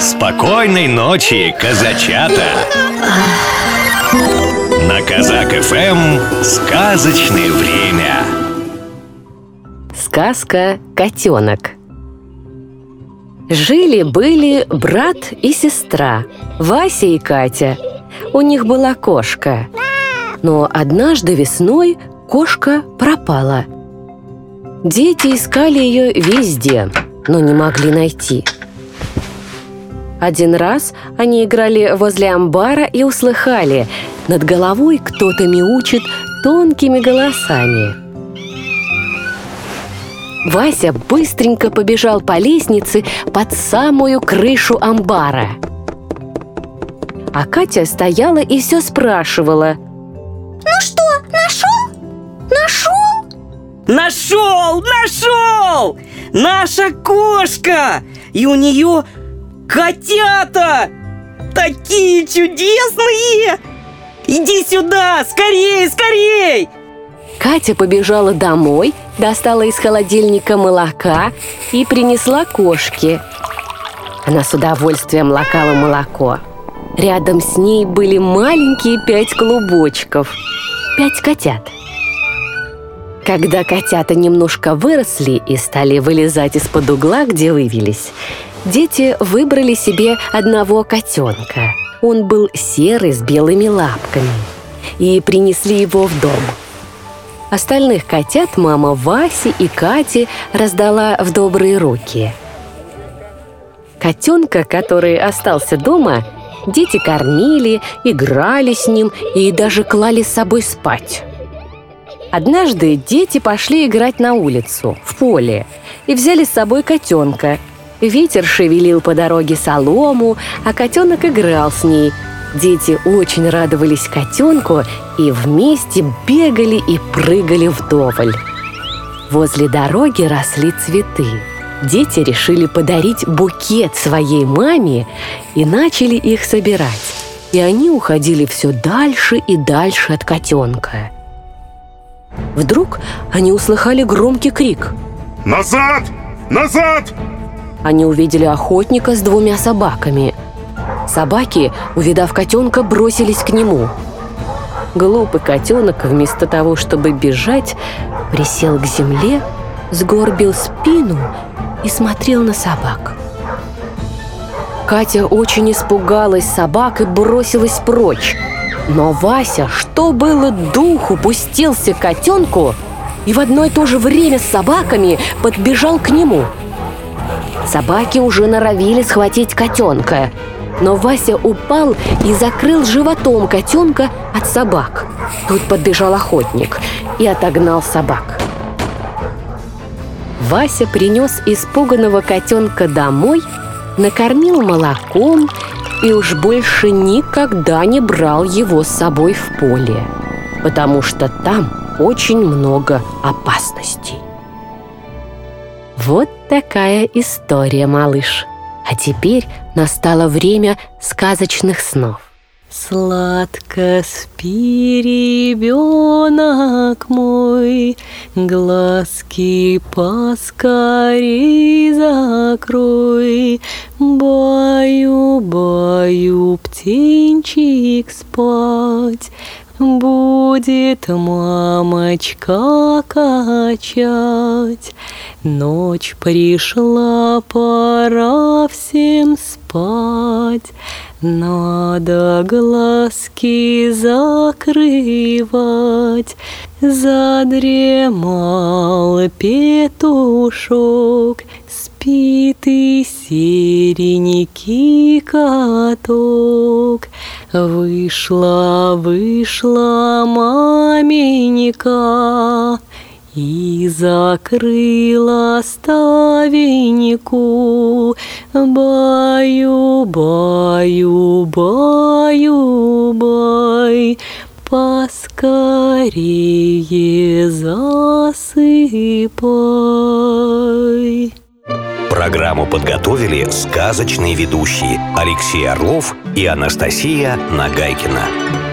Спокойной ночи, казачата! На Казак ФМ сказочное время. Сказка «Котенок» Жили-были брат и сестра, Вася и Катя. У них была кошка. Но однажды весной кошка пропала. Дети искали ее везде, но не могли найти – один раз они играли возле амбара и услыхали, над головой кто-то мяучит тонкими голосами. Вася быстренько побежал по лестнице под самую крышу амбара. А Катя стояла и все спрашивала. «Ну что, нашел? Нашел?» Нашел! Нашел! Наша кошка! И у нее Котята! Такие чудесные! Иди сюда! Скорей, скорей! Катя побежала домой, достала из холодильника молока и принесла кошке. Она с удовольствием лакала молоко. Рядом с ней были маленькие пять клубочков. Пять котят. Когда котята немножко выросли и стали вылезать из-под угла, где вывелись, дети выбрали себе одного котенка. Он был серый с белыми лапками. И принесли его в дом. Остальных котят мама Васи и Кати раздала в добрые руки. Котенка, который остался дома, дети кормили, играли с ним и даже клали с собой спать. Однажды дети пошли играть на улицу, в поле, и взяли с собой котенка – Ветер шевелил по дороге солому, а котенок играл с ней. Дети очень радовались котенку и вместе бегали и прыгали вдоволь. Возле дороги росли цветы. Дети решили подарить букет своей маме и начали их собирать. И они уходили все дальше и дальше от котенка. Вдруг они услыхали громкий крик. «Назад! Назад! Они увидели охотника с двумя собаками. Собаки, увидав котенка, бросились к нему. Глупый котенок, вместо того, чтобы бежать, присел к земле, сгорбил спину и смотрел на собак. Катя очень испугалась собак и бросилась прочь. Но Вася, что было духу, пустился к котенку и в одно и то же время с собаками подбежал к нему – Собаки уже норовили схватить котенка, но Вася упал и закрыл животом котенка от собак. Тут подбежал охотник и отогнал собак. Вася принес испуганного котенка домой, накормил молоком и уж больше никогда не брал его с собой в поле, потому что там очень много опасностей. Вот такая история, малыш. А теперь настало время сказочных снов. Сладко спи, ребенок мой, Глазки поскорей закрой, Баю, баю, птенчик спать, Будет мамочка качать. Ночь пришла, пора всем спать. Надо глазки закрывать. Задремал петушок, Спит и серенький каток. Вышла, вышла маменька и закрыла ставеньку. Баю, баю, баю, бай, поскорее засыпай. Программу подготовили сказочные ведущие Алексей Орлов и Анастасия Нагайкина.